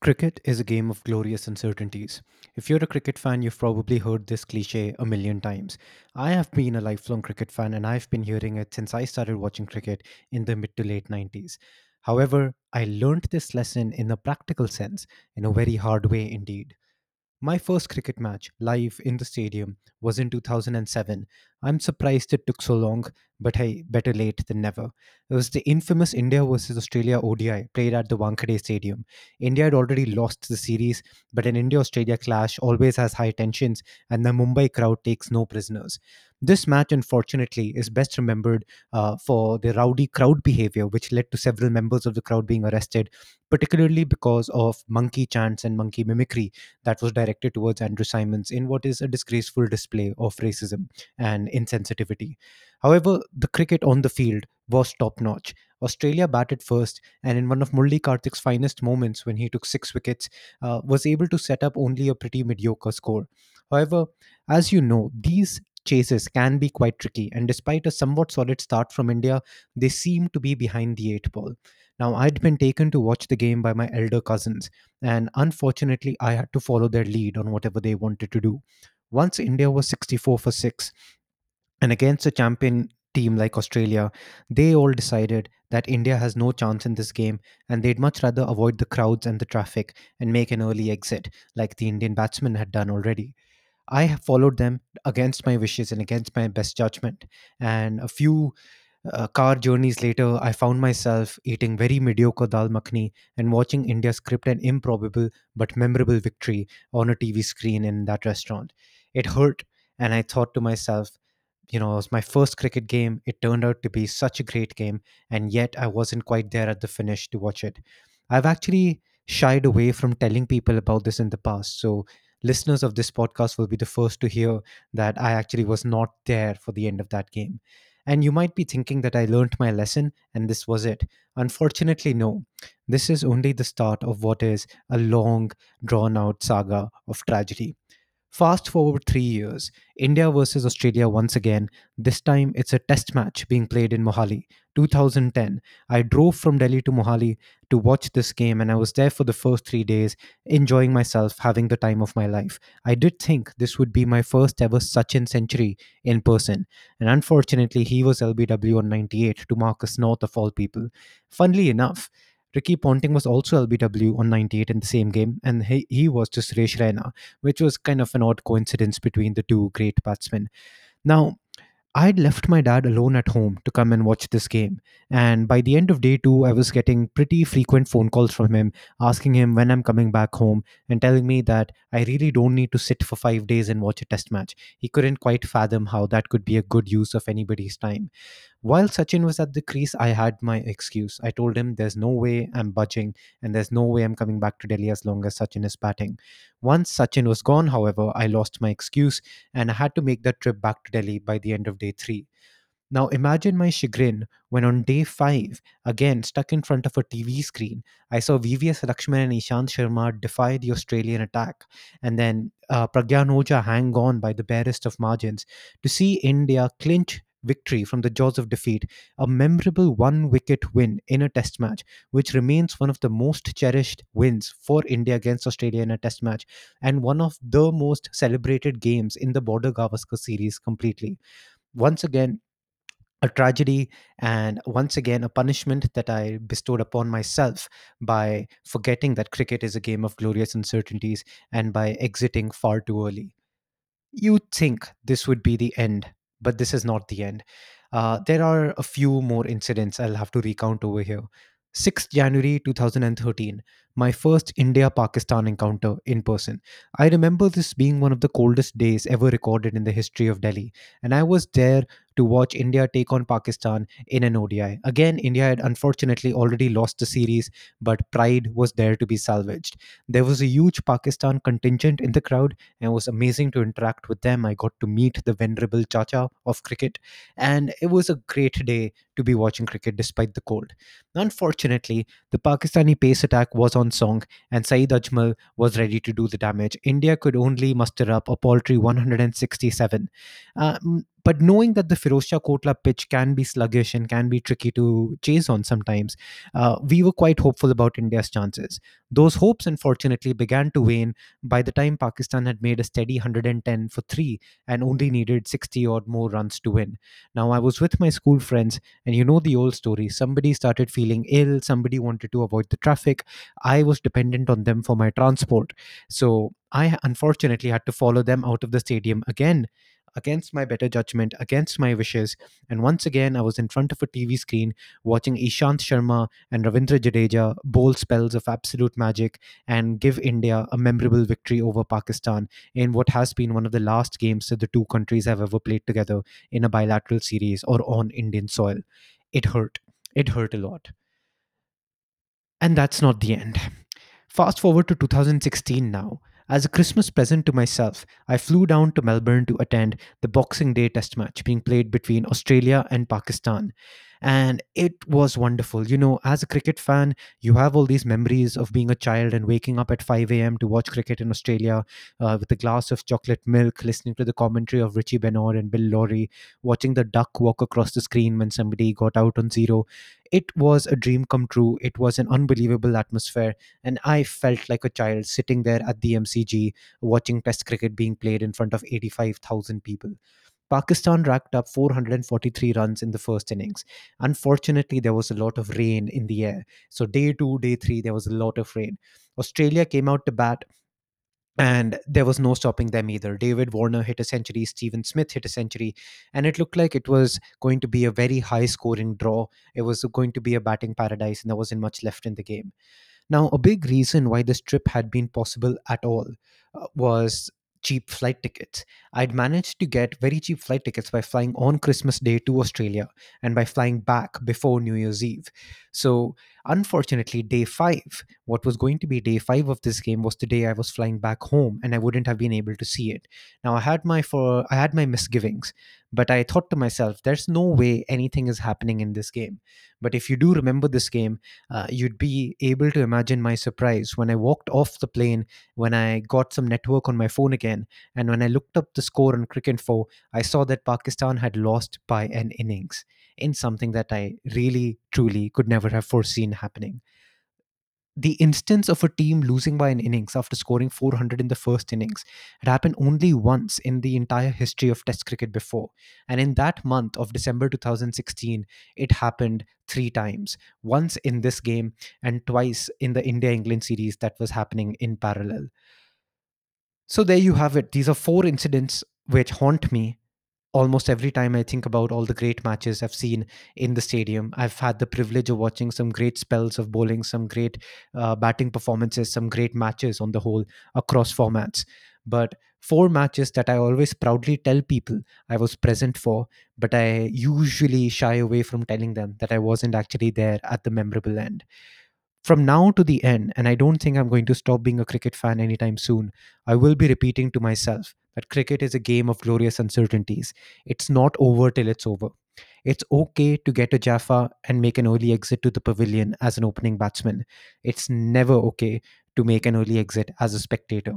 Cricket is a game of glorious uncertainties. If you're a cricket fan, you've probably heard this cliche a million times. I have been a lifelong cricket fan and I've been hearing it since I started watching cricket in the mid to late 90s. However, I learned this lesson in a practical sense, in a very hard way indeed. My first cricket match live in the stadium was in 2007. I'm surprised it took so long, but hey, better late than never. It was the infamous India versus Australia ODI played at the Wankhede Stadium. India had already lost the series, but an India Australia clash always has high tensions, and the Mumbai crowd takes no prisoners. This match, unfortunately, is best remembered uh, for the rowdy crowd behavior, which led to several members of the crowd being arrested, particularly because of monkey chants and monkey mimicry that was directed towards Andrew Symonds in what is a disgraceful display of racism and insensitivity. However, the cricket on the field was top notch. Australia batted first, and in one of Murli Kartik's finest moments, when he took six wickets, uh, was able to set up only a pretty mediocre score. However, as you know, these chases can be quite tricky, and despite a somewhat solid start from India, they seem to be behind the eight ball. Now, I'd been taken to watch the game by my elder cousins, and unfortunately, I had to follow their lead on whatever they wanted to do. Once India was 64 for 6, and against a champion team like Australia, they all decided that India has no chance in this game and they'd much rather avoid the crowds and the traffic and make an early exit, like the Indian batsmen had done already. I have followed them against my wishes and against my best judgment. And a few uh, car journeys later, I found myself eating very mediocre dal makhni and watching India script an improbable but memorable victory on a TV screen in that restaurant. It hurt, and I thought to myself, you know, it was my first cricket game. It turned out to be such a great game, and yet I wasn't quite there at the finish to watch it. I've actually shied away from telling people about this in the past. So, listeners of this podcast will be the first to hear that I actually was not there for the end of that game. And you might be thinking that I learned my lesson and this was it. Unfortunately, no. This is only the start of what is a long, drawn out saga of tragedy. Fast forward three years, India versus Australia once again. This time it's a test match being played in Mohali. 2010. I drove from Delhi to Mohali to watch this game and I was there for the first three days, enjoying myself, having the time of my life. I did think this would be my first ever Sachin century in person, and unfortunately, he was LBW on 98 to Marcus North of all people. Funnily enough, Ricky Ponting was also LBW on 98 in the same game, and he, he was just Suresh Raina, which was kind of an odd coincidence between the two great batsmen. Now, I'd left my dad alone at home to come and watch this game. And by the end of day two, I was getting pretty frequent phone calls from him asking him when I'm coming back home and telling me that I really don't need to sit for five days and watch a test match. He couldn't quite fathom how that could be a good use of anybody's time. While Sachin was at the crease, I had my excuse. I told him there's no way I'm budging and there's no way I'm coming back to Delhi as long as Sachin is batting. Once Sachin was gone, however, I lost my excuse and I had to make that trip back to Delhi by the end of day three. Now imagine my chagrin when on day five, again stuck in front of a TV screen, I saw VVS Laxman and Ishant Sharma defy the Australian attack, and then uh, Pragyan Oja hang on by the barest of margins to see India clinch victory from the jaws of defeat, a memorable one wicket win in a test match, which remains one of the most cherished wins for India against Australia in a test match, and one of the most celebrated games in the Border Gavaskar series completely. Once again, a tragedy and once again a punishment that I bestowed upon myself by forgetting that cricket is a game of glorious uncertainties and by exiting far too early. You'd think this would be the end, but this is not the end. Uh, there are a few more incidents I'll have to recount over here. 6th January 2013, my first India Pakistan encounter in person. I remember this being one of the coldest days ever recorded in the history of Delhi, and I was there to watch India take on Pakistan in an ODI. Again, India had unfortunately already lost the series, but pride was there to be salvaged. There was a huge Pakistan contingent in the crowd, and it was amazing to interact with them. I got to meet the venerable Chacha of cricket, and it was a great day to be watching cricket despite the cold. Unfortunately, the Pakistani pace attack was on song, and Saeed Ajmal was ready to do the damage. India could only muster up a paltry 167. Uh, But knowing that the Feroz Shah Kotla pitch can be sluggish and can be tricky to chase on sometimes, uh, we were quite hopeful about India's chances. Those hopes, unfortunately, began to wane by the time Pakistan had made a steady 110 for three and only needed 60 odd more runs to win. Now, I was with my school friends, and you know the old story. Somebody started feeling ill, somebody wanted to avoid the traffic. I was dependent on them for my transport. So I unfortunately had to follow them out of the stadium again against my better judgment, against my wishes. And once again, I was in front of a TV screen watching Ishant Sharma and Ravindra Jadeja bowl spells of absolute magic and give India a memorable victory over Pakistan in what has been one of the last games that the two countries have ever played together in a bilateral series or on Indian soil. It hurt. It hurt a lot. And that's not the end. Fast forward to 2016 now. As a Christmas present to myself, I flew down to Melbourne to attend the Boxing Day test match being played between Australia and Pakistan. And it was wonderful. You know, as a cricket fan, you have all these memories of being a child and waking up at 5 a.m. to watch cricket in Australia uh, with a glass of chocolate milk, listening to the commentary of Richie Benaud and Bill Lawry, watching the duck walk across the screen when somebody got out on zero. It was a dream come true. It was an unbelievable atmosphere and I felt like a child sitting there at the MCG watching Test cricket being played in front of 85,000 people. Pakistan racked up 443 runs in the first innings. Unfortunately, there was a lot of rain in the air. So, day two, day three, there was a lot of rain. Australia came out to bat and there was no stopping them either. David Warner hit a century, Steven Smith hit a century, and it looked like it was going to be a very high scoring draw. It was going to be a batting paradise, and there wasn't much left in the game. Now, a big reason why this trip had been possible at all uh, was cheap flight tickets. I'd managed to get very cheap flight tickets by flying on Christmas Day to Australia and by flying back before New Year's Eve. So, unfortunately, day five, what was going to be day five of this game was the day I was flying back home and I wouldn't have been able to see it. Now, I had my for I had my misgivings, but I thought to myself, there's no way anything is happening in this game. But if you do remember this game, uh, you'd be able to imagine my surprise when I walked off the plane, when I got some network on my phone again, and when I looked up the score on Cricinfo, I saw that Pakistan had lost by an innings in something that I really, truly could never have foreseen happening the instance of a team losing by an innings after scoring 400 in the first innings had happened only once in the entire history of Test cricket before. And in that month of December 2016, it happened three times once in this game and twice in the India England series that was happening in parallel. So there you have it. These are four incidents which haunt me almost every time I think about all the great matches I've seen in the stadium, I've had the privilege of watching some great spells of bowling, some great uh, batting performances, some great matches on the whole across formats. But four matches that I always proudly tell people I was present for, but I usually shy away from telling them that I wasn't actually there at the memorable end from now to the end, and I don't think I'm going to stop being a cricket fan anytime soon, I will be repeating to myself that cricket is a game of glorious uncertainties. It's not over till it's over. It's okay to get a Jaffa and make an early exit to the pavilion as an opening batsman. It's never okay to make an early exit as a spectator.